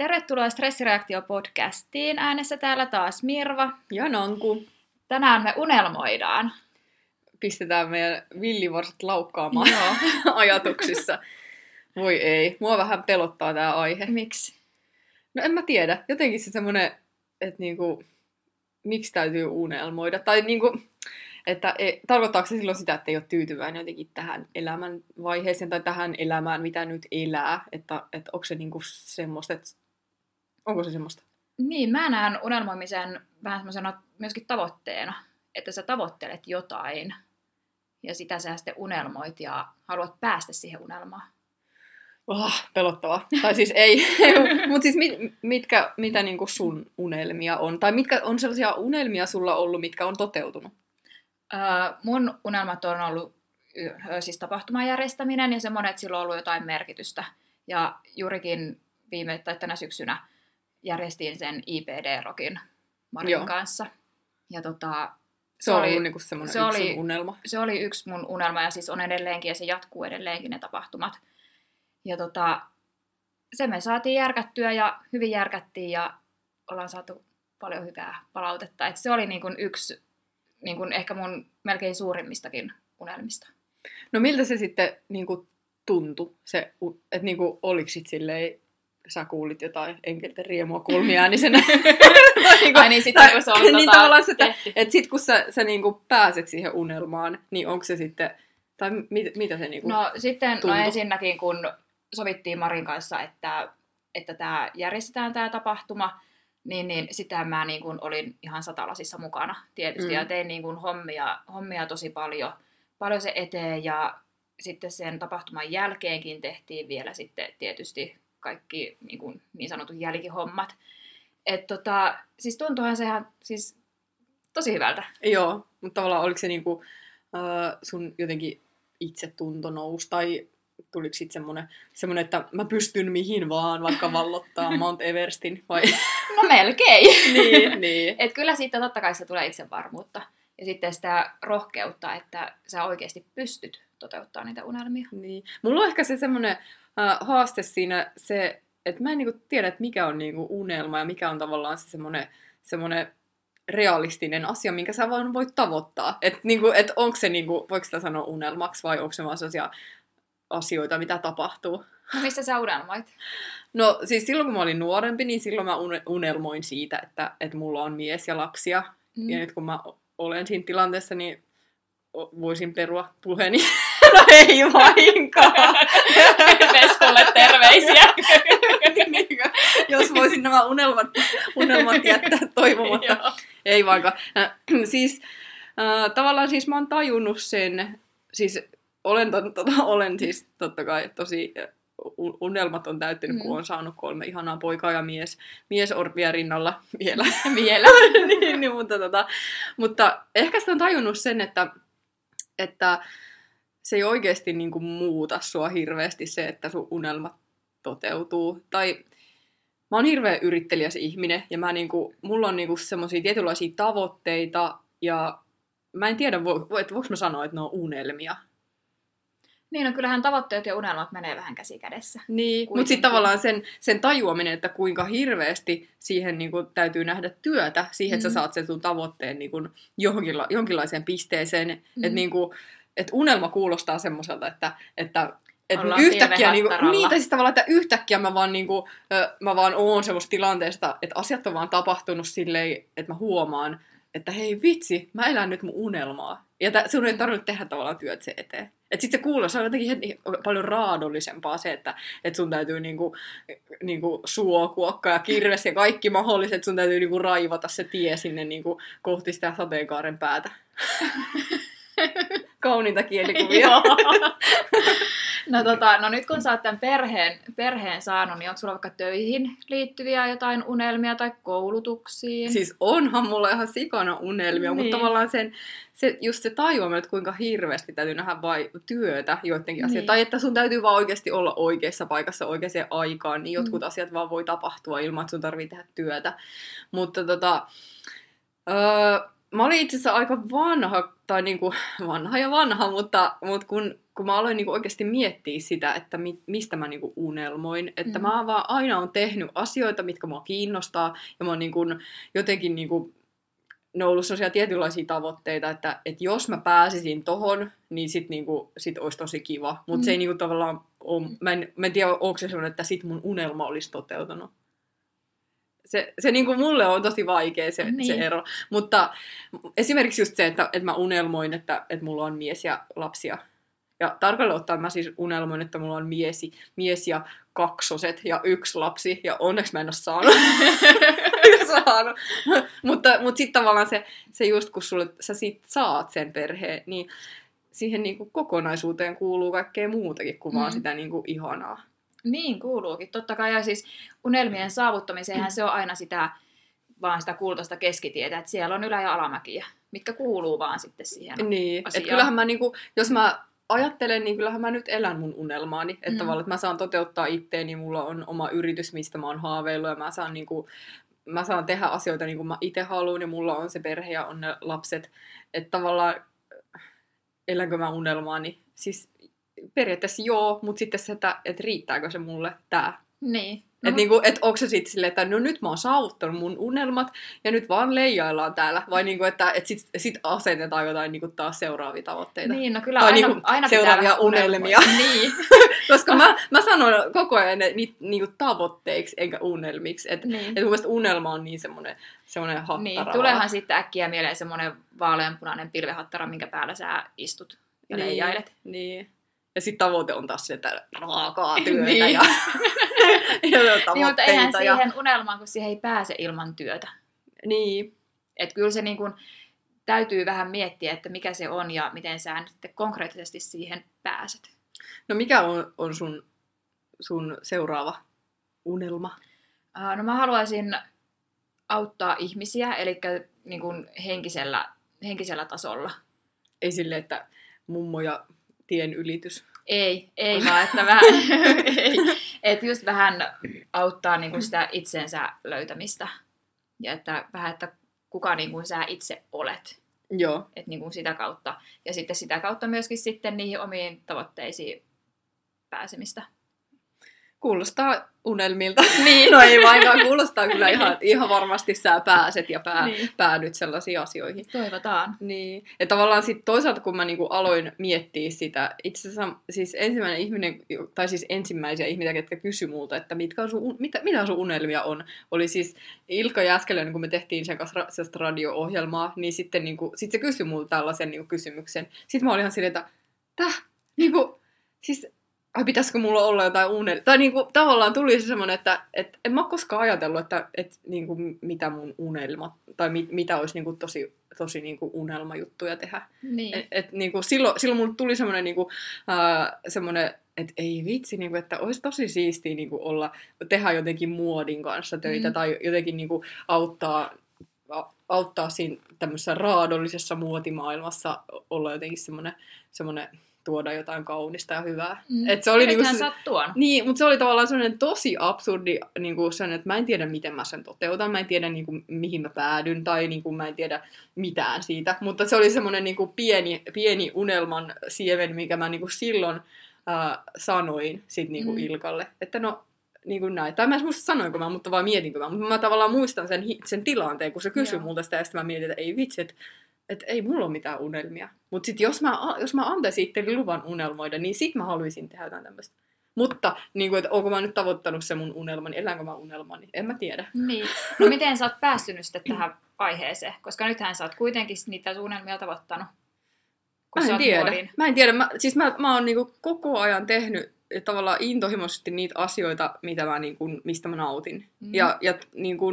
Tervetuloa Stressireaktio-podcastiin. Äänessä täällä taas Mirva. Ja Nanku. Tänään me unelmoidaan. Pistetään meidän villivarsat laukkaamaan ajatuksissa. Voi ei, mua vähän pelottaa tämä aihe. Miksi? No en mä tiedä. Jotenkin se semmonen, että niinku, miksi täytyy unelmoida. Tai niinku, että e, tarkoittaako se silloin sitä, että ei ole tyytyväinen jotenkin tähän elämän vaiheeseen tai tähän elämään, mitä nyt elää. Että, että onko se niinku semmoista, että onko se semmoista? Niin, mä näen unelmoimisen vähän semmoisena myöskin tavoitteena, että sä tavoittelet jotain ja sitä sä sitten unelmoit ja haluat päästä siihen unelmaan. Oh, pelottavaa. tai siis ei. Mutta siis mit, mitkä, mitä niinku sun unelmia on? Tai mitkä on sellaisia unelmia sulla ollut, mitkä on toteutunut? Öö, mun unelmat on ollut siis tapahtuman järjestäminen ja semmoinen, että sillä on ollut jotain merkitystä. Ja juurikin viime tai tänä syksynä järjestin sen IPD-rokin Marin Joo. kanssa. Ja tota, se, se oli, niinku semmoinen se yksi oli, unelma. Se oli yksi mun unelma ja siis on edelleenkin ja se jatkuu edelleenkin ne tapahtumat. Ja tota, se me saatiin järkättyä ja hyvin järkättiin ja ollaan saatu paljon hyvää palautetta. Et se oli niin kuin yksi niin kuin ehkä mun melkein suurimmistakin unelmista. No miltä se sitten niin kuin tuntui? Se, että niin kuin, oliko sit silleen, sä kuulit jotain enkelten riemua kulmiäänisenä. niin Ai niin, sitten kun se on niin tota, tavallaan se, että, että sit kun sä, sä niin kuin pääset siihen unelmaan, niin onko se sitten, tai mit, mitä se niin kuin No sitten, no ensinnäkin kun sovittiin Marin kanssa, että, että tämä järjestetään tämä tapahtuma, niin, niin sitä mä niin kuin olin ihan satalasissa mukana tietysti mm. ja tein niin kuin hommia, hommia tosi paljon, paljon se eteen ja sitten sen tapahtuman jälkeenkin tehtiin vielä sitten tietysti kaikki niin, kuin, niin sanotut jälkihommat. Et tota, siis tuntuuhan sehän siis tosi hyvältä. Joo, mutta tavallaan oliko se niinku, äh, sun jotenkin itsetunto nousi tai tuliko sitten semmoinen, semmoinen, että mä pystyn mihin vaan, vaikka vallottaa Mount Everestin, vai? No melkein. niin, niin. Et kyllä siitä totta kai se tulee itsevarmuutta. Ja sitten sitä rohkeutta, että sä oikeasti pystyt toteuttaa niitä unelmia. Niin. Mulla on ehkä se semmoinen äh, haaste siinä se, että mä en niinku tiedä, että mikä on niinku unelma ja mikä on tavallaan se semmoinen, semmoinen realistinen asia, minkä sä vaan voit tavoittaa. Että niinku, et onko se, niinku, voiko sitä sanoa unelmaksi vai onko se vaan sellaisia asioita, mitä tapahtuu. No missä sä unelmoit? No siis silloin kun mä olin nuorempi, niin silloin mä unelmoin siitä, että, että mulla on mies ja lapsia. Mm. Ja nyt kun mä olen siinä tilanteessa, niin voisin perua puheeni. no ei vainkaan. Veskulle terveisiä. Jos voisin nämä unelmat, unelmat jättää toivomatta. ei vainkaan. Äh, siis äh, tavallaan siis mä oon tajunnut sen, siis olen, to, to, olen siis totta kai tosi unelmat on täyttynyt, mm. kun on saanut kolme ihanaa poikaa ja mies, mies orpia rinnalla vielä. vielä. niin, niin, mutta, tota, mutta ehkä sitä on tajunnut sen, että, että se ei oikeasti niin kuin, muuta sua hirveästi se, että sun unelmat toteutuu. Tai mä oon hirveän yrittelijäs ihminen ja mä, niin kuin, mulla on niin kuin, semmoisia tietynlaisia tavoitteita ja mä en tiedä, vo, että voiko mä sanoa, että ne on unelmia. Niin, no kyllähän tavoitteet ja unelmat menee vähän käsi kädessä. Niin, mutta sitten tavallaan sen, sen tajuaminen, että kuinka hirveästi siihen niin kuin, täytyy nähdä työtä, siihen, että mm. sä saat sen sun tavoitteen niin kuin, johonkinla, jonkinlaiseen pisteeseen. Mm. Että niin kuin, et unelma kuulostaa semmoiselta, että, että et yhtäkkiä, niinku, niin, siis tavallaan, että yhtäkkiä mä vaan, niinku, mä vaan oon semmoista tilanteesta, että asiat on vaan tapahtunut silleen, että mä huomaan, että hei vitsi, mä elän nyt mun unelmaa. Ja tä, sun ei tarvitse tehdä tavallaan työt se eteen. Että sitten se kuulostaa jotenkin paljon raadollisempaa se, että et sun täytyy niinku, niinku suokuokka ja kirves ja kaikki mahdolliset, sun täytyy niinku raivata se tie sinne niinku kohti sitä sateenkaaren päätä. Kauniita kielikuvia. no, tota, no nyt kun sä oot tämän perheen, perheen saanut, niin onko sulla vaikka töihin liittyviä jotain unelmia tai koulutuksiin? Siis onhan mulla ihan sikana unelmia, niin. mutta tavallaan sen, se, just se tajuaminen, että kuinka hirveästi täytyy nähdä vai työtä joidenkin niin. asioita. Tai että sun täytyy vaan oikeasti olla oikeassa paikassa oikeaan aikaan, niin jotkut mm. asiat vaan voi tapahtua ilman, että sun tarvii tehdä työtä. Mutta tota, öö, mä olin itse asiassa aika vanha, tai niinku vanha ja vanha, mutta, mutta kun, kun mä aloin niinku oikeasti miettiä sitä, että mi, mistä mä niinku unelmoin, että mm. mä vaan aina on tehnyt asioita, mitkä mua kiinnostaa, ja mä oon niinku jotenkin niinku ne on ollut sellaisia tietynlaisia tavoitteita, että, että jos mä pääsisin tohon, niin sit, niinku, sit olisi tosi kiva. Mutta mm. se ei niinku tavallaan ole, mä en, mä en tiedä, onko se sellainen, että sit mun unelma olisi toteutunut. Se, se niinku mulle on tosi vaikea se, niin. se ero. Mutta esimerkiksi just se, että, että mä unelmoin, että, että mulla on mies ja lapsia. Ja tarkalleen ottaen mä siis unelmoin, että mulla on miesi, mies ja kaksoset ja yksi lapsi. Ja onneksi mä en ole saanut. saanut. mutta mutta sitten tavallaan se, se just kun sulle, sä sit saat sen perheen, niin siihen niinku kokonaisuuteen kuuluu kaikkea muutakin kuin mm. vaan sitä niinku ihanaa. Niin kuuluukin, totta kai. Ja siis unelmien saavuttamiseenhan se on aina sitä, vaan sitä kultaista keskitietä, että siellä on ylä- ja alamäkiä, mitkä kuuluu vaan sitten siihen Niin, että kyllähän mä niinku, jos mä ajattelen, niin kyllähän mä nyt elän mun unelmaani. Että mm. tavallaan, että mä saan toteuttaa itteeni, mulla on oma yritys, mistä mä oon haaveillut ja mä saan niinku mä saan tehdä asioita niin kuin mä itse haluan ja mulla on se perhe ja on ne lapset. Että tavallaan elänkö mä unelmaani? Siis periaatteessa joo, mutta sitten se, että, että riittääkö se mulle tää. Niin. No. Että niinku, et onko se sitten silleen, että no nyt mä oon saavuttanut mun unelmat ja nyt vaan leijaillaan täällä. Vai niinku, että et sit, sit asetetaan jotain niinku taas seuraavia tavoitteita. Niin, no kyllä tai aina, niinku aina seuraavia unelmia. Niin. Koska mä, mä sanon koko ajan ne ni, niinku tavoitteiksi eikä unelmiksi. Että niin. et mun mielestä unelma on niin semmoinen semmoinen hattara. Niin, tuleehan sitten äkkiä mieleen semmoinen vaaleanpunainen pilvehattara, minkä päällä sä istut ja niin, leijailet. Niin. Ja sitten tavoite on taas se, että raakaa työtä Niin. ja, ja Niin, mutta eihän tavoitteita. Ja, siihen unelmaan, kun siihen ei pääse ilman työtä. niin, Että kyllä se niin kuin, täytyy vähän miettiä, että mikä se on ja miten sä nyt konkreettisesti siihen pääset. No mikä on, on sun, sun seuraava unelma? Uh, no mä haluaisin auttaa ihmisiä, eli niin kuin henkisellä, henkisellä tasolla. Ei sille, että mummo ja tien ylitys. Ei, ei vaan, että vähän, ei, että just vähän auttaa niin kuin sitä itsensä löytämistä. Ja että vähän, että kuka niin kuin sä itse olet. Joo. Että niin kuin sitä kautta. Ja sitten sitä kautta myöskin sitten niihin omiin tavoitteisiin pääsemistä. Kuulostaa unelmilta. Niin. No ei vainkaan, kuulostaa kyllä ihan, ihan varmasti sä pääset ja pää, Niin. päädyt sellaisiin asioihin. Toivotaan. Niin. Ja tavallaan sitten toisaalta, kun mä niinku aloin miettiä sitä, itse asiassa siis ensimmäinen ihminen, tai siis ensimmäisiä ihmisiä, ketkä kysyi multa, että mitkä on sun, un- mitä, mitä sun unelmia on, oli siis Ilkka Jäskeläinen, kun me tehtiin sen kanssa sellaista radio-ohjelmaa, niin sitten niinku, sit se kysyi multa tällaisen niinku kysymyksen. Sitten mä olin ihan silleen, että täh, niinku, siis ai pitäisikö mulla olla jotain unelmia? Tai niinku, tavallaan tuli se semmoinen, että et, en mä koskaan ajatellut, että et, niinku, mitä mun unelmat, tai mit, mitä olisi niinku, tosi, tosi niinku, unelmajuttuja tehdä. Niin. Et, et, niinku, silloin, silloin mulle tuli semmoinen, niinku, äh, semmoinen että ei vitsi, niinku, että olisi tosi siistiä niinku, olla, tehdä jotenkin muodin kanssa töitä, Mm. tai jotenkin niinku, auttaa, auttaa siinä tämmöisessä raadollisessa muotimaailmassa olla jotenkin semmoinen, semmoinen tuoda jotain kaunista ja hyvää. Mm. Et se oli niinku, sä tuon. niin, mutta se oli tavallaan sellainen tosi absurdi, niin kuin sellainen, että mä en tiedä, miten mä sen toteutan, mä en tiedä, niin kuin, mihin mä päädyn, tai niin kuin, mä en tiedä mitään siitä. Mutta se oli semmoinen niin kuin, pieni, pieni unelman siemen, mikä mä niin kuin, silloin äh, sanoin sit, niin kuin, Mm. Ilkalle, että no, niin kuin näin. Tai mä en muista sanoinko mä, mutta vaan mietinkö mä. Mutta mä tavallaan muistan sen, sen tilanteen, kun se kysyi Joo. multa sitä, ja sitten mä mietin, että ei vitsi, että että ei mulla ole mitään unelmia. Mutta sitten jos mä, jos mä antaisin itselleni luvan unelmoida, niin sit mä haluaisin tehdä jotain tämmöistä. Mutta, niin kuin, että onko mä nyt tavoittanut se mun unelmani, elänkö mä unelmani, en mä tiedä. Niin. No miten sä oot päässyt nyt sitten tähän aiheeseen? Koska nythän sä oot kuitenkin niitä suunnelmia tavoittanut. Kun Mä en tiedä. nuorin. Mä en tiedä. Mä, siis mä, mä oon niinku koko ajan tehnyt tavallaan intohimoisesti niitä asioita, mitä mä niinku, mistä mä nautin. Mm. Ja, ja niinku,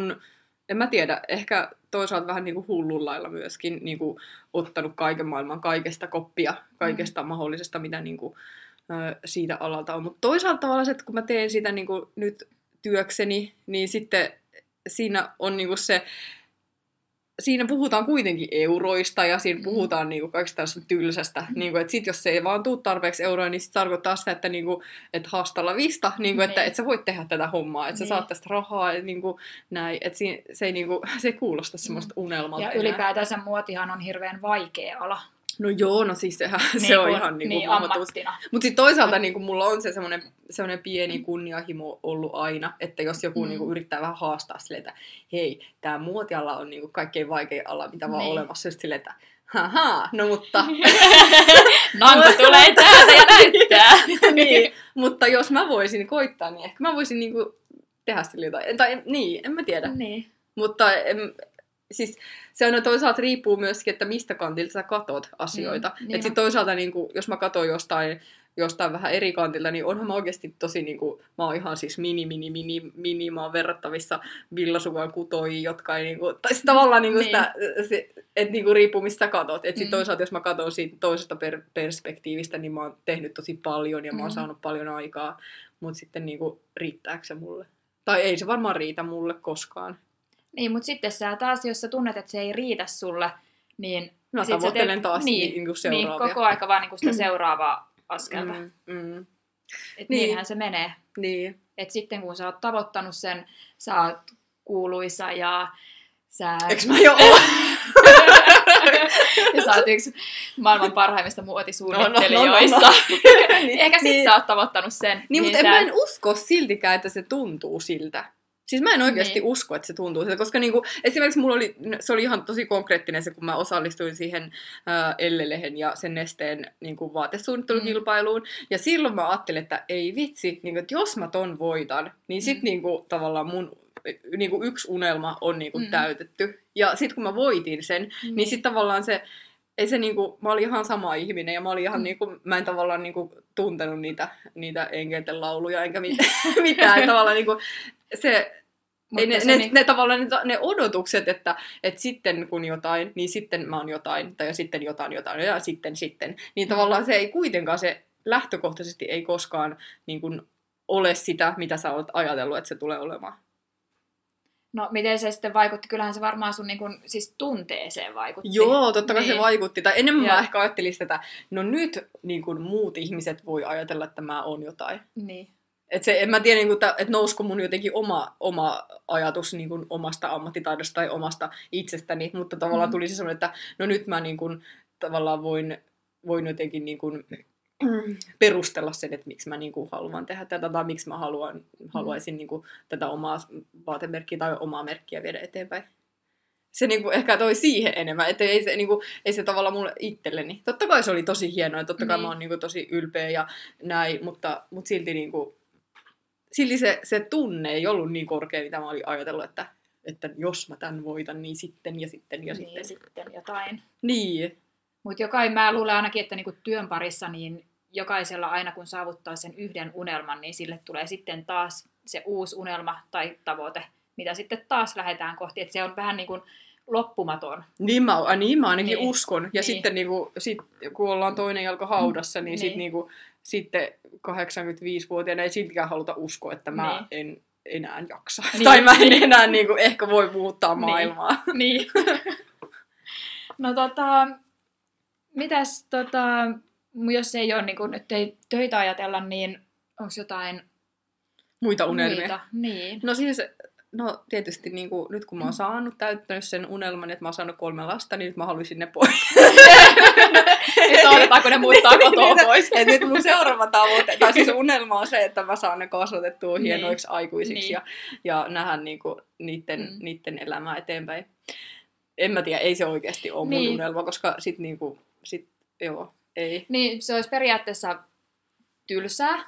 en mä tiedä, ehkä toisaalta vähän niinku hullun lailla myöskin niinku, ottanut kaiken maailman kaikesta koppia, kaikesta mm. mahdollisesta, mitä niinku, ö, siitä alalta on. Mutta toisaalta tavallaan se, että kun mä teen sitä niinku, nyt työkseni, niin sitten siinä on niinku se, siinä puhutaan kuitenkin euroista ja siinä Mm. puhutaan niinku kaikista tällaista tylsästä. Niinku, että sit jos se ei vaan tuu tarpeeksi euroja, niin se tarkoittaa sitä, että, niinku, että hastalla vista, niinku, että Niin. et sä voit tehdä tätä hommaa, että sä Niin. saat tästä rahaa. Et, niinku, näin, et siinä, se, ei, niinku, se ei kuulosta semmoista unelmalta Mm. Ja enää. ylipäätänsä muotihan on hirveän vaikea ala. No joo, no siis sehän, se Niin on kun- ihan niinku niin, mahdotus. ammattina. Mutta sitten toisaalta niin mulla on se semmoinen, semmoinen pieni kunnianhimo ollut aina, että jos joku Mm. mm. niin yrittää vähän haastaa silleen, että hei, tämä muotiala on niin kaikkein vaikein ala, mitä vaan Niin. olemassa. Sitten silleen, että haha, no mutta... Nanko tulee täältä ja näyttää. niin, mutta jos mä voisin koittaa, niin ehkä mä voisin niin kuin tehdä sille jotain. Tai niin, en mä tiedä. niin. Mutta em, siis se on toisaalta riippuu myöskin, että mistä kantilta sä katot asioita. Mm, Mm, niin Et sit on. toisaalta niin kuin, jos mä katon jostain, jostain vähän eri kantilta, niin onhan mä oikeasti tosi, niin kuin, mä oon ihan siis mini, mini, mini, mini, mä oon verrattavissa villasukan kutojiin, jotka ei niin kuin, tai sit tavallaan niin kuin Niin. sitä, se, että niin riippuu mistä sä katot. Et sit Mm. toisaalta jos mä katon siitä toisesta per, perspektiivistä, niin mä oon tehnyt tosi paljon ja mä oon Mm. saanut paljon aikaa, mutta sitten niin kuin, riittääkö se mulle? Tai ei se varmaan riitä mulle koskaan. Niin, mutta sitten sä taas, jos sä tunnet, että se ei riitä sulle, niin Mä sit tavoittelen teet- taas niin, niin, niin kuin niin seuraavia. koko aika vaan niin sitä seuraavaa askelta. Mm. Mm, Et Niin. niinhän se menee. niin. Et sitten kun sä oot tavoittanut sen, sä oot kuuluisa ja sä... Eiks mä jo oo? ja sä oot yksi maailman parhaimmista muotisuunnittelijoista. No, no, no, no. niin, Ehkä sit niin. sä oot tavoittanut sen. Niin, mutta sä... en mä en usko siltikään, että se tuntuu siltä. Siis mä en oikeasti Niin. usko, että se tuntuu siltä, koska niinku, esimerkiksi mulla oli, se oli ihan tosi konkreettinen se, kun mä osallistuin siihen ää, Ellelehen ja sen nesteen niinku, vaatesuunnittelukilpailuun. Mm. Ja silloin mä ajattelin, että ei vitsi, niinku, että jos mä ton voitan, niin sit Mm. mm. niinku, tavallaan mun niinku, yksi unelma on niinku, Mm. mm. täytetty. Ja sit kun mä voitin sen, niin. niin sitten tavallaan se, ei se niinku, mä olin ihan sama ihminen ja mä olin ihan Mm. mm. niinku, mä en tavallaan niinku tuntenut niitä, niitä enkelten lauluja enkä mitään. mitään. tavallaan niinku, se, Mutta ei ne, se ne, niin- ne, tavallaan ne, ne odotukset, että, että sitten kun jotain, niin sitten mä oon jotain, tai sitten jotain, jotain, ja sitten, sitten. Niin Mm. tavallaan se ei kuitenkaan, se lähtökohtaisesti ei koskaan niin kuin, ole sitä, mitä sä oot ajatellut, että se tulee olemaan. No miten se sitten vaikutti? Kyllähän se varmaan sun niin kun, siis tunteeseen vaikutti. Joo, totta kai Niin. se vaikutti. Tai enemmän Ja- mä ehkä ajattelin sitä, että no nyt niin kuin muut ihmiset voi ajatella, että mä oon jotain. Niin. Et se, en mä tiedä, niin kuin, että, nousko mun jotenkin oma, oma ajatus niin kuin omasta ammattitaidosta tai omasta itsestäni, mutta tavallaan Mm. tuli se semmoinen, että no nyt mä niin kuin, tavallaan voin, voin jotenkin niin kuin, perustella sen, että miksi mä niin kuin haluan tehdä tätä tai miksi mä haluan, haluaisin niin kuin, tätä omaa vaatemerkkiä tai omaa merkkiä viedä eteenpäin. Se niin kuin, ehkä toi siihen enemmän, että ei se, niin kuin, ei se tavallaan mulle itselleni. Totta kai se oli tosi hienoa ja totta kai Niin. mä oon niin kuin, tosi ylpeä ja näin, mutta, mutta silti, niin kuin, silti se, se tunne ei ollut niin korkea, mitä mä olin ajatellut, että, että jos mä tämän voitan, niin sitten ja sitten ja niin, sitten. sitten jotain. Niin, Mutta jokai, mä luulen ainakin, että niinku työn parissa niin jokaisella aina kun saavuttaa sen yhden unelman, niin sille tulee sitten taas se uusi unelma tai tavoite, mitä sitten taas lähdetään kohti. Että se on vähän niin kuin loppumaton. Niin mä, a, niin mä ainakin Niin. niin. uskon. Ja Niin. niin. sitten niinku, sit, kun ollaan toinen jalka haudassa, niin, Niin. niin. Sit, niinku, sitten 85-vuotiaana ei siltikään haluta uskoa, että mä Niin. en enää jaksa. Niin. Niin. Tai mä en enää niinku, ehkä voi muuttaa Niin. maailmaa. niin. no tota, mitäs tota, jos ei ole niin kuin, nyt ei töitä ajatella, niin onko jotain Muita unelmia. muita? Niin. No siis, no tietysti niin kuin, nyt kun mä oon saanut täyttänyt sen unelman, että mä oon saanut kolme lasta, niin nyt mä haluaisin ne pois. Nyt odotetaan, kun ne muuttaa kotoa Niin, pois. Et nyt mun seuraava tavoite, tai siis unelma on se, että mä saan ne kasvatettua Niin. hienoiksi aikuisiksi Niin. ja, ja nähdä niinku niiden, Mm. mm. niiden elämää eteenpäin. En mä tiedä, ei se oikeasti ole mun Niin. unelma, koska sit niinku, sit, joo, ei. Niin, se olisi periaatteessa tylsää,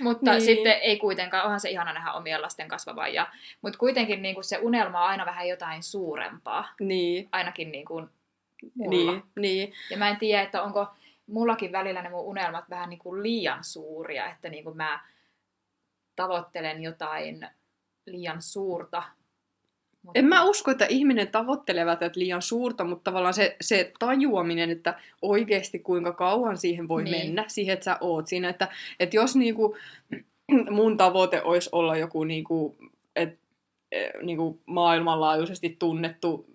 mutta niin. Sitten ei kuitenkaan, onhan se ihana nähdä omien lasten kasvavan. Ja, mutta kuitenkin niin kuin se unelma on aina vähän jotain suurempaa, Niin, ainakin niin kuin mulla. niin, niin. Ja mä en tiedä, että onko mullakin välillä ne mun unelmat vähän niin kuin liian suuria, että niin kuin mä tavoittelen jotain liian suurta. Mutta, En mä usko, että ihminen tavoittelee välttämättä liian suurta, mutta tavallaan se, se tajuaminen, että oikeasti kuinka kauan siihen voi Niin. mennä, siihen, että sä oot siinä. Että, että jos niinku, mun tavoite olisi olla joku niinku, et, eh, niinku maailmanlaajuisesti tunnettu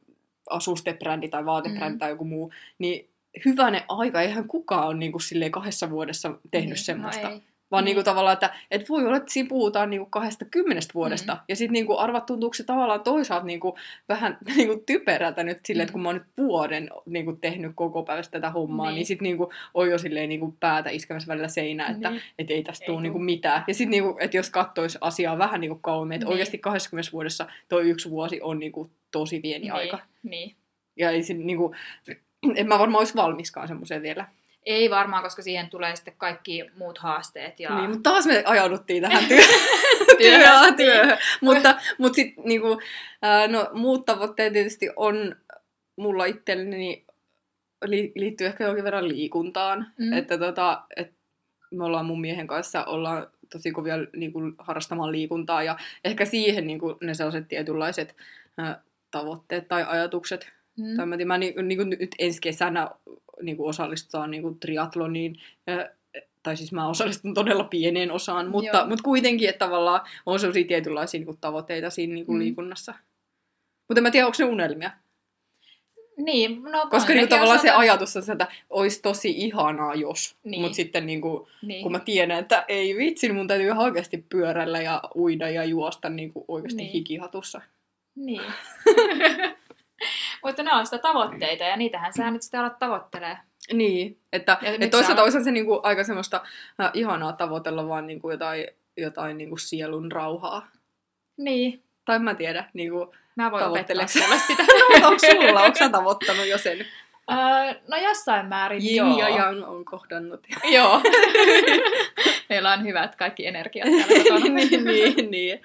asustebrändi tai vaatebrändi Mm. tai joku muu, niin hyvänen aika, eihän kukaan ole niin silleen kahdessa vuodessa tehnyt Niin, semmoista. No ei. Vaan Niin. niinku tavallaan, että et voi olla, että siinä puhutaan niinku kahdesta kymmenestä vuodesta. Mm. Ja sitten niinku arvat tuntuuko se tavallaan toisaalta niinku vähän niinku typerältä nyt silleen, että kun Mm. mä oon nyt vuoden niinku tehnyt koko päivästä tätä hommaa, niin, Niin. sitten niinku on jo silleen niinku päätä iskemässä välillä seinään, että Niin. et ei tästä tule niinku mitään. Ja sitten niinku, että jos katsoisi asiaa vähän niinku kauemmin, että Niin. oikeasti 20 vuodessa toi yksi vuosi on niinku tosi pieni Niin, aika. Niin. Ja ei sit niinku, en mä varmaan olisi valmiskaan semmoiseen vielä. Ei varmaan, koska siihen tulee sitten kaikki muut haasteet. Ja... Niin, mutta taas me ajauduttiin tähän työ- Työhön, työhön. niin. työhön. mutta mutta sitten niinku, ää, no, muut tavoitteet tietysti on mulla itselleni li, liittyy ehkä jonkin verran liikuntaan. Mm. Että tota, et me ollaan mun miehen kanssa ollaan tosi kovia niinku, harrastamaan liikuntaa ja ehkä siihen niinku, ne sellaiset tietynlaiset ää, tavoitteet tai ajatukset Mm. tai mä, tiedän, mä ni, niin nyt ensi kesänä niin osallistutaan niin triatloniin, ö, tai siis mä osallistun todella pieneen osaan, mutta, Joo. mutta kuitenkin, että tavallaan on sellaisia tietynlaisia niin tavoitteita siinä niin Mm. liikunnassa. Mutta en mä tiedä, onko ne unelmia. Niin, no Koska niin tavallaan se ajatus on, että olisi tosi ihanaa, jos. Niin. Mutta sitten niin kuin, Niin. kun mä tiedän, että ei vitsi, niin mun täytyy ihan oikeasti pyörällä ja uida ja juosta niin kuin oikeasti Niin. niin. hikihatussa. Niin. Mutta ne on sitä tavoitteita ja niitähän sä nyt sitten alat tavoittelee. Niin, että Ja et nyt toisaalta olisihan se niinku aika semmoista äh, ihanaa tavoitella vaan niinku jotain, jotain niinku sielun rauhaa. Niin. Tai mä tiedä, niinku, Mä voin opettaa sitä. no, onko sulla, onko sä tavoittanut jo sen? Öö, no jossain määrin Jin joo. ja Yang on kohdannut. Joo. Meillä on hyvät kaikki energiat täällä niin, niin, niin.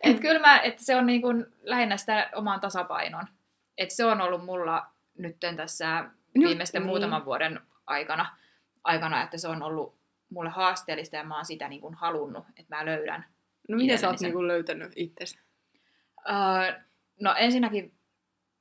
Et kyllä mä, että se on niin kuin lähinnä sitä oman tasapainon. Et se on ollut mulla nytten tässä viimeisten niin. muutaman vuoden aikana, aikana, että se on ollut mulle haasteellista ja mä oon sitä niin kuin halunnut, että mä löydän. No miten sä oot sen. niinku löytänyt itsesi? Öö, no ensinnäkin,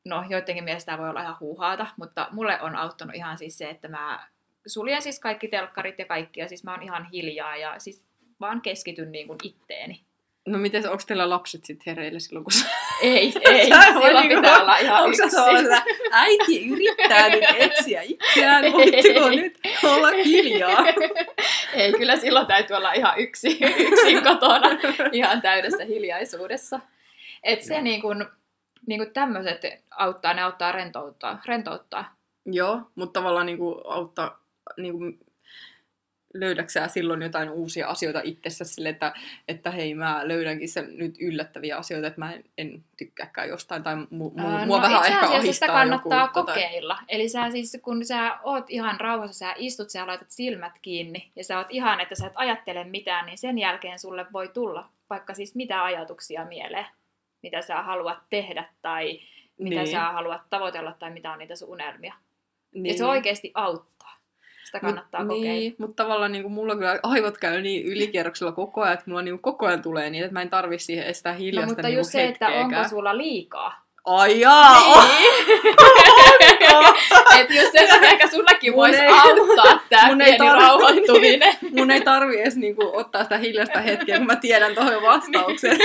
no joidenkin mielestä tämä voi olla ihan huuhaata, mutta mulle on auttanut ihan siis se, että mä suljen siis kaikki telkkarit ja kaikki, ja siis mä oon ihan hiljaa ja siis vaan keskityn niin kuin itteeni. No miten, onko teillä lapset sitten hereillä silloin, kun. Ei, ei, silloin niinku- pitää olla ihan Onko sellaisella, äiti yrittää nyt etsiä itseään, voitteko nyt olla hiljaa? Ei, kyllä silloin täytyy olla ihan yksi, yksin kotona, ihan täydessä hiljaisuudessa. Et se niin kun, niin kun tämmöiset auttaa, ne auttaa rentouttaa. rentouttaa. Joo, mutta tavallaan niinku auttaa, niinku, löydätkö sä silloin jotain uusia asioita itsessä sille, että, että hei mä löydänkin sen nyt yllättäviä asioita, että mä en, en tykkääkään jostain, tai mu, mu, mua no vähän ehkä ahistaa sitä kannattaa joku, kokeilla. Eli sä siis, kun sä oot ihan rauhassa, sä istut, sä laitat silmät kiinni, ja sä oot ihan, että sä et ajattele mitään, niin sen jälkeen sulle voi tulla vaikka siis mitä ajatuksia mieleen, mitä sä haluat tehdä, tai mitä niin, sä haluat tavoitella, tai mitä on niitä sun unelmia. niin. Ja se oikeasti auttaa. Sitä kannattaa Mut, kokeilla. Niin, mutta tavallaan niin mulla kyllä aivot käy niin ylikierroksella koko ajan, että mulla niin koko ajan tulee niin, että mä en tarvi siihen sitä No, hiljasta mutta niin just se, että onko sulla liikaa. Ai jaa, oh, että just se, että ehkä sullakin Mun voisi auttaa tämä mun pieni tarvi- rauhoittuminen. mun ei tarvi edes niinku ottaa sitä hiljasta hetkeä, kun mä tiedän tuohon vastauksen.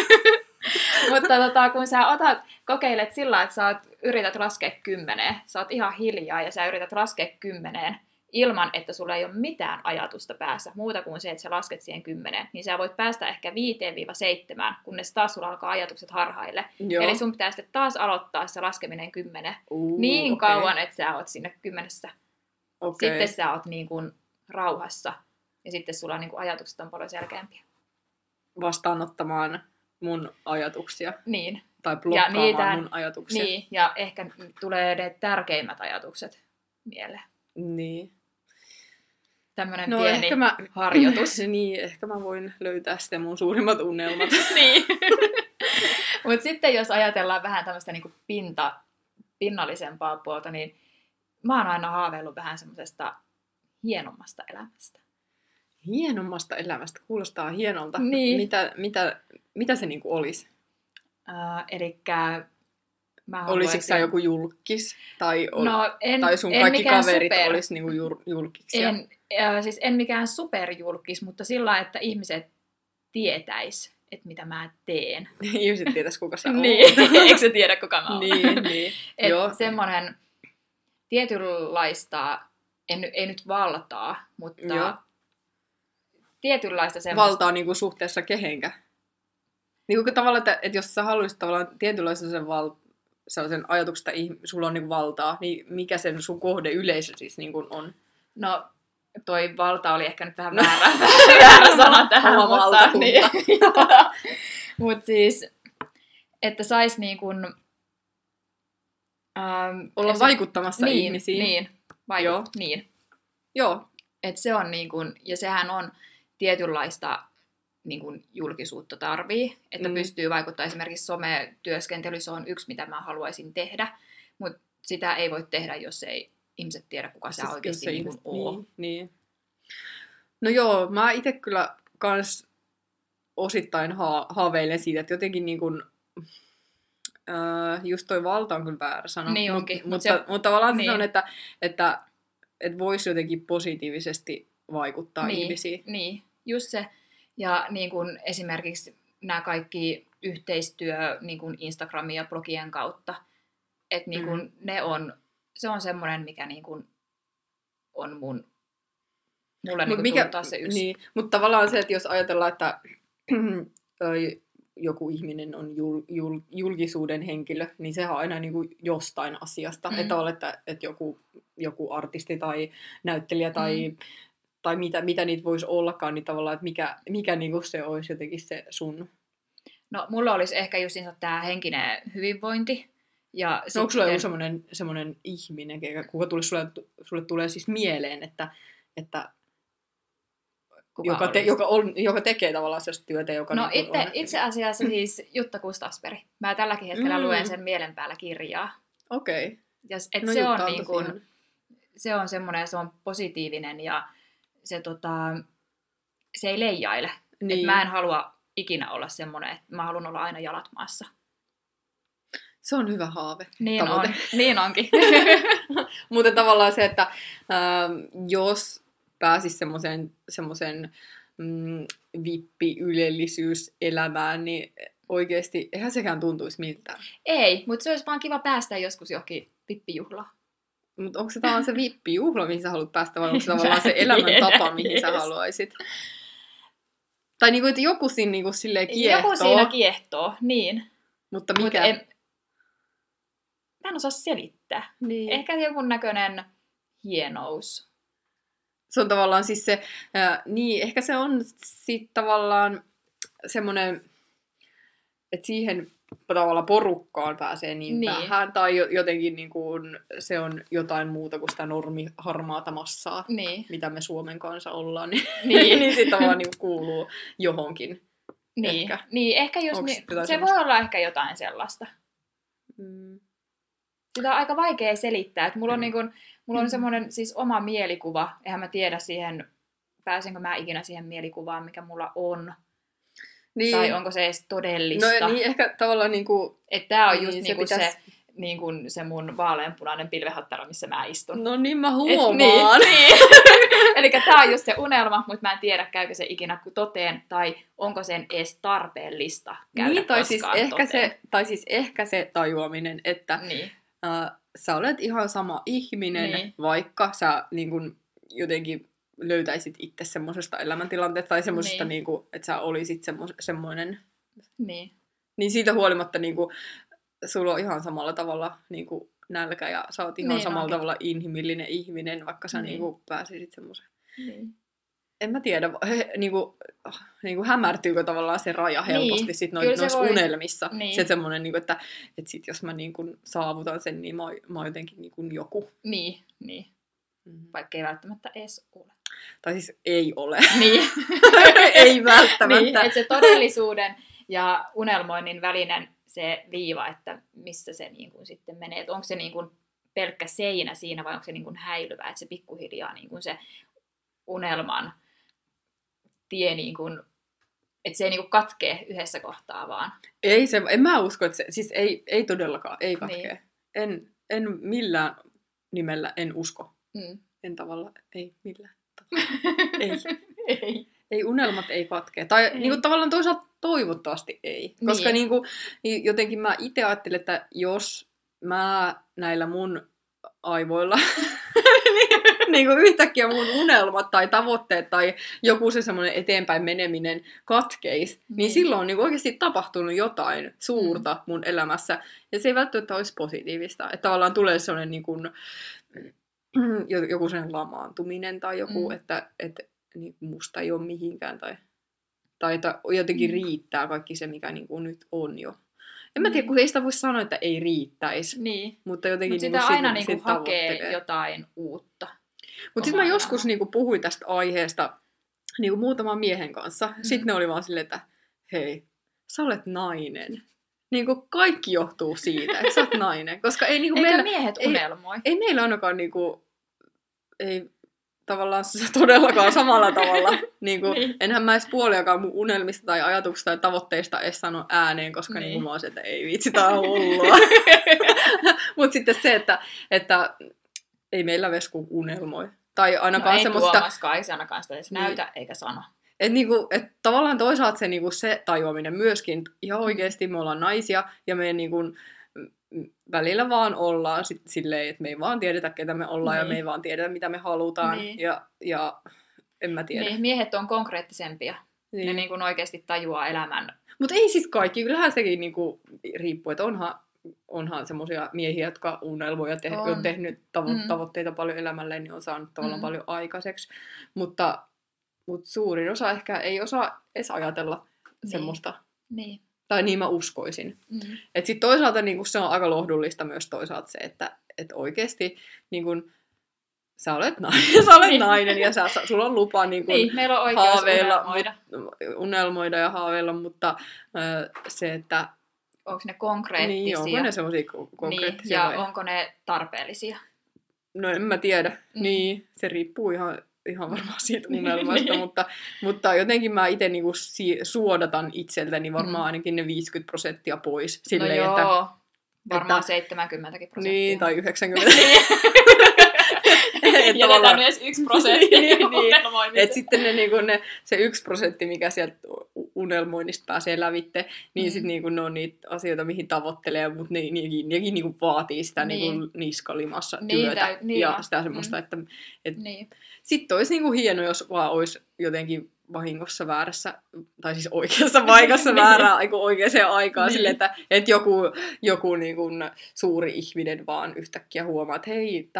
Mutta tota, kun sä otat, kokeilet sillä, että sä oot, yrität laskea kymmeneen, sä oot ihan hiljaa ja sä yrität laskea kymmeneen ilman, että sulla ei ole mitään ajatusta päässä, muuta kuin se, että sä lasket siihen kymmeneen, niin sä voit päästä ehkä 5-7, kunnes taas sulla alkaa ajatukset harhaille. Joo. Eli sun pitää sitten taas aloittaa se laskeminen kymmenen Uh, niin okei, kauan, että sä oot sinne kymmenessä. okei. Sitten sä oot niin kuin rauhassa ja sitten sulla niin kuin ajatukset on paljon selkeämpiä. vastaanottamaan mun ajatuksia. Niin, Tai blokkaamaan niitä- mun ajatuksia. niin, ja ehkä tulee ne tärkeimmät ajatukset mieleen. niin. Tämmöinen No pieni ehkä mä, harjoitus. niin, ehkä mä voin löytää sitten mun suurimmat unelmat. niin. Mutta sitten jos ajatellaan vähän tämmöistä niinku pinta, pinnallisempaa puolta, niin mä oon aina haaveillut vähän semmoisesta hienommasta elämästä. Hienommasta elämästä, kuulostaa hienolta. Niin. Mitä, mitä, mitä se niinku olisi? Uh, Eli mä Olisitko sä joku julkis? Tai, ol, no, en, tai sun en kaikki kaverit super, olisi niinku jul, julkiksia? En, äh, siis en mikään superjulkis, mutta sillä että ihmiset tietäis, että mitä mä teen. Ihmiset tietäis kuka sä oot. niin, eikö se tiedä kuka mä oon? niin, niin. Et Joo. semmoinen tietynlaista, en, ei nyt valtaa, mutta Joo. tietynlaista semmoista. Valtaa niinku suhteessa kehenkä. Niinku kun tavallaan, että, että jos sä haluaisit tavallaan tietynlaisen sen val, sellaisen ajatuksesta, että sulla on niinku valtaa, niin mikä sen sun kohde yleisö siis niinku on? No, toi valta oli ehkä nyt vähän väärä, väärä sana tähän, Oma mutta, niin, mutta siis, että sais niin kuin, ähm, Olla vaikuttamassa niin, ihmisiin. Niin, vaiku- Joo. niin. Joo. Et se on niin kuin, ja sehän on tietynlaista niin kuin julkisuutta tarvii, että Mm. mm. pystyy vaikuttaa esimerkiksi sometyöskentely, se on yksi, mitä mä haluaisin tehdä, mutta sitä ei voi tehdä, jos ei ihmiset tiedä, kuka sä Siis oikeasti niin ihmiset- oo. Niin, niin. No joo, mä itse kyllä kans osittain ha- haaveilen siitä, että jotenkin niin kuin, äh, just toi valta on kyllä väärä sana. Niin Mut- onkin, mut mutta, se- mutta tavallaan niin. se on, että, että, että voisi jotenkin positiivisesti vaikuttaa niin, ihmisiin. Niin, just se. Ja niin kuin esimerkiksi nämä kaikki yhteistyö niin kuin Instagramin ja blogien kautta, että niin kuin Mm. ne on, se on semmoinen, mikä niin kuin on mun, mulle niin Mut mikä, taas se yksi. Niin, mutta tavallaan se, että jos ajatellaan, että joku ihminen on jul, jul, julkisuuden henkilö, niin sehän on aina niin kuin jostain asiasta. Mm. Mm. Että, että, että joku, joku artisti tai näyttelijä tai, mm. tai mitä, mitä niitä voisi ollakaan, niin tavallaan, että mikä, mikä niin kuin se olisi jotenkin se sun... No mulla olisi ehkä justiinsa tämä henkinen hyvinvointi. Ja No, onko sulla joku semmoinen, semmoinen ihminen, kuka tulee sulle, sulle tulee siis mieleen, että, että kuka joka, te, olisi? joka, on, joka tekee tavallaan sellaista työtä, joka No niin kuin itse, on... itse asiassa siis Jutta Kustasberg. Mä tälläkin hetkellä Mm. luen sen mielen päällä kirjaa. Okei. Okay. Ja s- et No se, Jutta on niin ihana. se on semmoinen, se on positiivinen ja se, tota, se ei leijaile. Niin. Et mä en halua ikinä olla semmoinen, että mä haluan olla aina jalat maassa. Se on hyvä haave. Niin Tavoite. on, niin onkin. Mutta tavallaan se, että ähm, jos pääsis semmoiseen semmoisen mm, vippi-ylellisyyselämään, niin oikeasti eihän sekään tuntuisi miltään. ei, mutta se olisi vaan kiva päästä joskus johonkin pippijuhlaan. Mutta onko se tavallaan se vippijuhla, mihin sä haluat päästä, vai onko se tavallaan se elämäntapa, mihin sä haluaisit? Tai niinku, että joku siinä niinku silleen kiehtoo, Joku siinä kiehtoo, niin. mutta Mut mikä... en, mä en osaa selittää. Niin. Ehkä jonkun näköinen hienous. Se on tavallaan siis se, ää, niin ehkä se on sit tavallaan semmoinen, että siihen tavallaan porukkaan pääsee niin, Niin. vähän, tai jo- jotenkin niin kuin, se on jotain muuta kuin sitä normi harmaata massaa, Niin, mitä me Suomen kansa ollaan, niin, niin. niin sitten tavallaan niin kuuluu johonkin. Niin, Ehkä. niin, ehkä just Onks niin, se semmoista? voi olla ehkä jotain sellaista. Mm. Sitä on aika vaikea selittää, että mulla on, Mm. niin kuin, mulla on Mm. semmoinen siis oma mielikuva, eihän mä tiedä siihen, pääsenkö mä ikinä siihen mielikuvaan, mikä mulla on, Niin. tai onko se edes todellista. No niin, ehkä tavallaan niin kuin, Että tää on Niin, just se niin kuin se, pitäis- niin kuin se mun vaaleanpunainen pilvehattara, missä mä istun. no niin mä Et huomaan. niin, niin. Eli tää on just se unelma, mutta mä en tiedä, käykö se ikinä toteen, tai onko sen edes tarpeellista käydä Niin, tai siis, ehkä toteen. se, tai siis ehkä se tajuaminen, että Niin, äh, sä olet ihan sama ihminen, Niin. vaikka sä niin kun, jotenkin löytäisit itse semmoisesta elämäntilanteesta tai semmoisesta, Niin. niin. että sä olisit semmo- semmoinen. niin. Niin siitä huolimatta niin kun, sulla on ihan samalla tavalla niin kun, nälkä ja sä oot ihan Niin samalla onkin. tavalla inhimillinen ihminen, vaikka sä Niin. niin. niin pääsisit semmoiseen. niin. En mä tiedä, he, niin kuin, niin kuin hämärtyykö tavallaan se raja Niin, helposti sit kyllä noin, se noissa voi. unelmissa. Niin. Se semmoinen, niin kuin, että, että sit jos mä niin kuin saavutan sen, niin mä, oon- mä oon jotenkin niin kuin joku. Niin, niin. Mm. Vaikka ei välttämättä edes ole. Tai siis ei ole. Niin, ei välttämättä. niin että se todellisuuden ja unelmoinnin välinen se viiva, että missä se niin kuin sitten menee. Että onko se niin kuin pelkkä seinä siinä vai onko se niin kuin häilyvä, että se pikkuhiljaa niin kuin se unelman tie niin kuin, että se ei niin kuin katkee yhdessä kohtaa vaan. Ei se, en mä usko, että se, siis ei, ei todellakaan, ei katkee. Niin. En, en millään nimellä en usko. Mm. En tavalla, ei millään tavalla. ei. ei. ei unelmat ei katkea. Tai Ei. niin kuin, tavallaan toisaalta toivottavasti ei. Koska Niin. niin. kuin, niin jotenkin mä itse ajattelen, että jos mä näillä mun aivoilla niin, niin kuin yhtäkkiä mun unelmat tai tavoitteet tai joku se semmoinen eteenpäin meneminen katkeis, niin, Niin. niin silloin on niin kuin oikeasti tapahtunut jotain suurta mm. mun elämässä. Ja se ei välttämättä olisi positiivista. Että tavallaan tulee sellainen niin kuin, jo- joku sellainen lamaantuminen tai joku, Mm. mm. että, että niin kuin musta ei ole mihinkään tai, tai että jotenkin Mm. riittää kaikki se, mikä niin kuin nyt on jo. En mä tiedä, Niin. kun ei sitä voi sanoa, että ei riittäisi, Niin. mutta jotenkin Mutta niin sitä kuin aina sit, niinku sit hakee tavoittelee. jotain uutta. Mutta sitten mä omaa joskus niinku puhuin tästä aiheesta niinku muutaman miehen kanssa. Mm. Sitten ne oli vaan silleen, että hei, sä olet nainen. Niinku kaikki johtuu siitä, että sä oot nainen. Koska ei, niinku Eikö meillä, miehet ei- unelmoi? ei meillä ainakaan niinku, ei tavallaan se todellakaan samalla tavalla. Niinku, Niin. Enhän mä edes puoliakaan mun unelmista tai ajatuksista tai tavoitteista edes sano ääneen, koska Niin. niinku mä oon se, että ei vitsi, tää on hullua. Mutta sitten se, että, että ei meillä vesku unelmoi. Tai No ainakaan ei semmoista... Tuomaskaan, ei se ainakaan sitä edes Niin. näytä eikä sano. Että niinku, et tavallaan toisaalta se, niinku, se tajuaminen myöskin, ihan oikeasti me ollaan naisia ja me niinku, mm, välillä vaan ollaan sit silleen, että me ei vaan tiedetä, ketä me ollaan ja Niin. me ei vaan tiedetä, mitä me halutaan. Niin. Ja, ja en mä tiedä. Niin, miehet on konkreettisempia. Niin. Ne niin kuin oikeasti tajuaa elämän. Mutta ei siis kaikki, kyllähän sekin niinku riippuu, että onhan, onhan semmoisia miehiä, jotka unelmoi ja te- On. on. tehnyt tavo- Mm. tavoitteita paljon elämälleen, niin on saanut tavallaan Mm. paljon aikaiseksi. Mutta, mutta suurin osa ehkä ei osaa edes ajatella Niin. semmoista. Niin. Tai niin mä uskoisin. Mm. Et sit toisaalta niin se on aika lohdullista myös toisaalta se, että et oikeasti niin kun, sä olet nainen, sä olet Niin. nainen ja sä, sulla on lupa niin kun, Niin, meillä on haaveilla, unelmoida. mut, unelmoida ja haaveilla, mutta ö, se, että Onko ne niin, konkreettisia? onko ne semmoisia niin, konkreettisia ja vai? onko ne tarpeellisia? No en mä tiedä. Mm. Niin, se riippuu ihan, ihan varmaan siitä Niin. unelmasta, mutta, mutta jotenkin mä itse niinku suodatan itseltäni varmaan Mm. ainakin ne 50 prosenttia pois. no Silleen, joo, että, varmaan että- 70 prosenttia. niin, tai 90. Et Jätetään edes yksi prosentti Niin, niin. unelmoimiseen. Et sitten ne, niinku, ne, se yksi prosentti, mikä sieltä unelmoinnista pääsee lävitte, niin Mm. sitten niinku, ne on niitä asioita, mihin tavoittelee, mutta ne, nekin, nekin niinku vaatii sitä Niin. niinku niskalimassa Niin, työtä täy- niin ja sitä semmoista, Mm. että Niin. sitten olisi niinku hieno, jos vaan olisi jotenkin vahingossa väärässä, tai siis oikeassa paikassa Niin. väärää aiku oikeaan aikaan, Niin. niin. sille, että, että joku, joku niinku suuri ihminen vaan yhtäkkiä huomaa, että hei,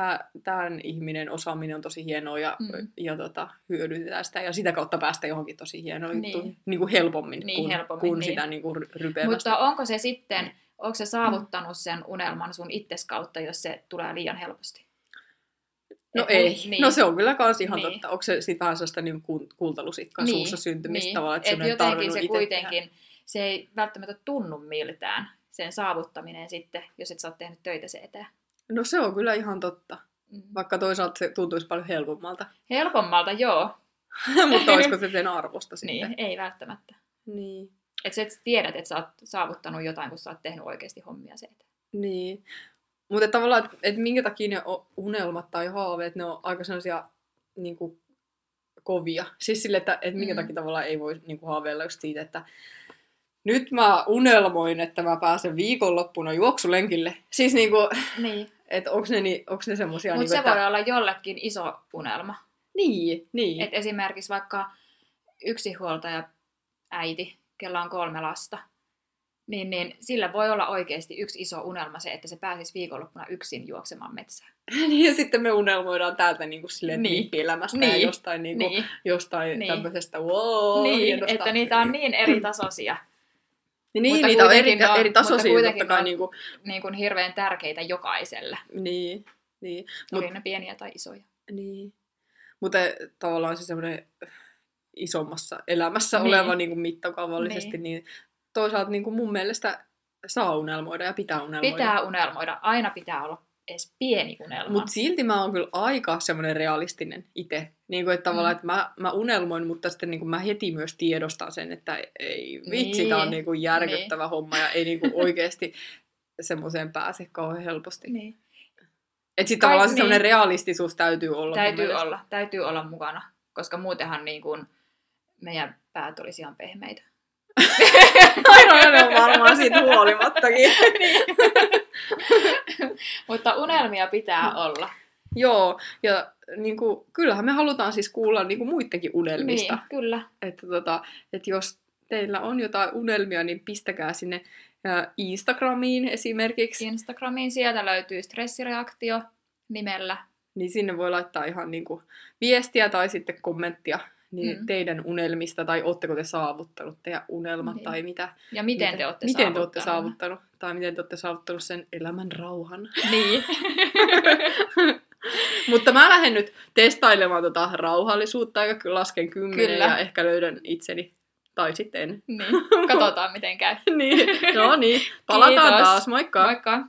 tämän ihminen osaaminen on tosi hienoa ja, Mm. mm. ja tota, hyödytetään sitä ja sitä kautta päästä johonkin tosi hienoon Niin. juttuun niin kuin helpommin, Niin, kuin, helpommin, kuin niin. sitä niin kuin rypevästä. Mutta onko se sitten, onko se saavuttanut sen unelman sun itses kautta, jos se tulee liian helposti? No Et ei. mun- Niin. No se on kyllä kans ihan Niin. niin. totta. Onko se sitten vähän sellaista niin kultalusikkaa Niin, niin. suussa syntymistä niin. tavallaan, että Et ei jotenkin se kuitenkin, se ei välttämättä tunnu miltään, sen saavuttaminen sitten, jos et sä oot tehnyt töitä se eteen. Tehdä. No se on kyllä ihan totta. Mm. Vaikka toisaalta se tuntuisi paljon helpommalta. Helpommalta joo, Mutta olisiko se sen arvosta sitten? niin, ei välttämättä. Niin. Että sä et tiedät, että sä oot saavuttanut jotain, kun sä oot tehnyt oikeasti hommia se eteen. Niin. Mutta tavallaan, että et minkä takia ne unelmat tai haaveet, ne on aika sellaisia niin kuin, kovia. Siis sille, että et minkä Mm. takia tavallaan ei voi niin kuin, haaveilla just siitä, että nyt mä unelmoin, että mä pääsen viikonloppuna juoksulenkille. Siis niin kuin, Niin. että onko ne, ni- onks ne semmosia... Mutta Niin se että... voi olla jollekin iso unelma. Niin, niin. Et esimerkiksi vaikka yksinhuoltaja äiti, kella on kolme lasta, niin, niin sillä voi olla oikeasti yksi iso unelma se, että se pääsisi viikonloppuna yksin juoksemaan metsään. niin, ja sitten me unelmoidaan täältä niin kuin silleen Niin. niin. elämästä ja Niin. jostain, niin kuin, Niin, jostain Niin. tämmöisestä wow, niin hienosta. että niitä on niin eri tasoisia, Niin, niin Mutta niitä on eri, on- eri tasoisia, mutta totta kuitenkin kai. on- Niin, kuin, niin kuin hirveän tärkeitä jokaiselle, niin, niin, oli Mut- ne pieniä tai isoja. niin. Mutta tavallaan se semmoinen isommassa elämässä niin. oleva niin kuin mittakaavallisesti, Niin. niin. Niin toisaalta niin kuin mun mielestä saa unelmoida ja pitää unelmoida. Pitää unelmoida, aina pitää olla edes pieni unelma. Mutta silti mä oon kyllä aika semmoinen realistinen itse. Niin kuin, että tavallaan, Mm. että mä, mä unelmoin, mutta sitten niin kuin mä heti myös tiedostan sen, että ei vitsi, Niin. tää on niin kuin järkyttävä homma ja ei niin kuin oikeasti semmoiseen pääse kauhean helposti. niin. Että sitten tavallaan se niin. semmoinen realistisuus täytyy olla. Täytyy olla, täytyy olla mukana, koska muutenhan niin kuin meidän päät olisi ihan pehmeitä. Aina on varmaan siitä huolimattakin. Mutta unelmia pitää olla. Joo, ja niin kuin, kyllähän me halutaan siis kuulla niin kuin muidenkin unelmista. Niin, kyllä. Että, tota, että jos teillä on jotain unelmia, niin pistäkää sinne Instagramiin esimerkiksi. Instagramiin sieltä löytyy stressireaktio nimellä. Niin sinne voi laittaa ihan niin kuin viestiä tai sitten kommenttia niin Mm. teidän unelmista, tai ootteko te saavuttanut teidän unelmat, Niin. tai mitä. Ja miten mitä, te olette miten te olette saavuttanut. saavuttanut, tai miten te olette saavuttanut sen elämän rauhan. Niin. Mutta mä lähden nyt testailemaan tota rauhallisuutta, ja kyllä lasken kymmenen, Kyllä. ja ehkä löydän itseni, tai sitten en. niin. Katsotaan miten käy. niin, no niin, palataan Kiitos. taas, moikka! Moikka!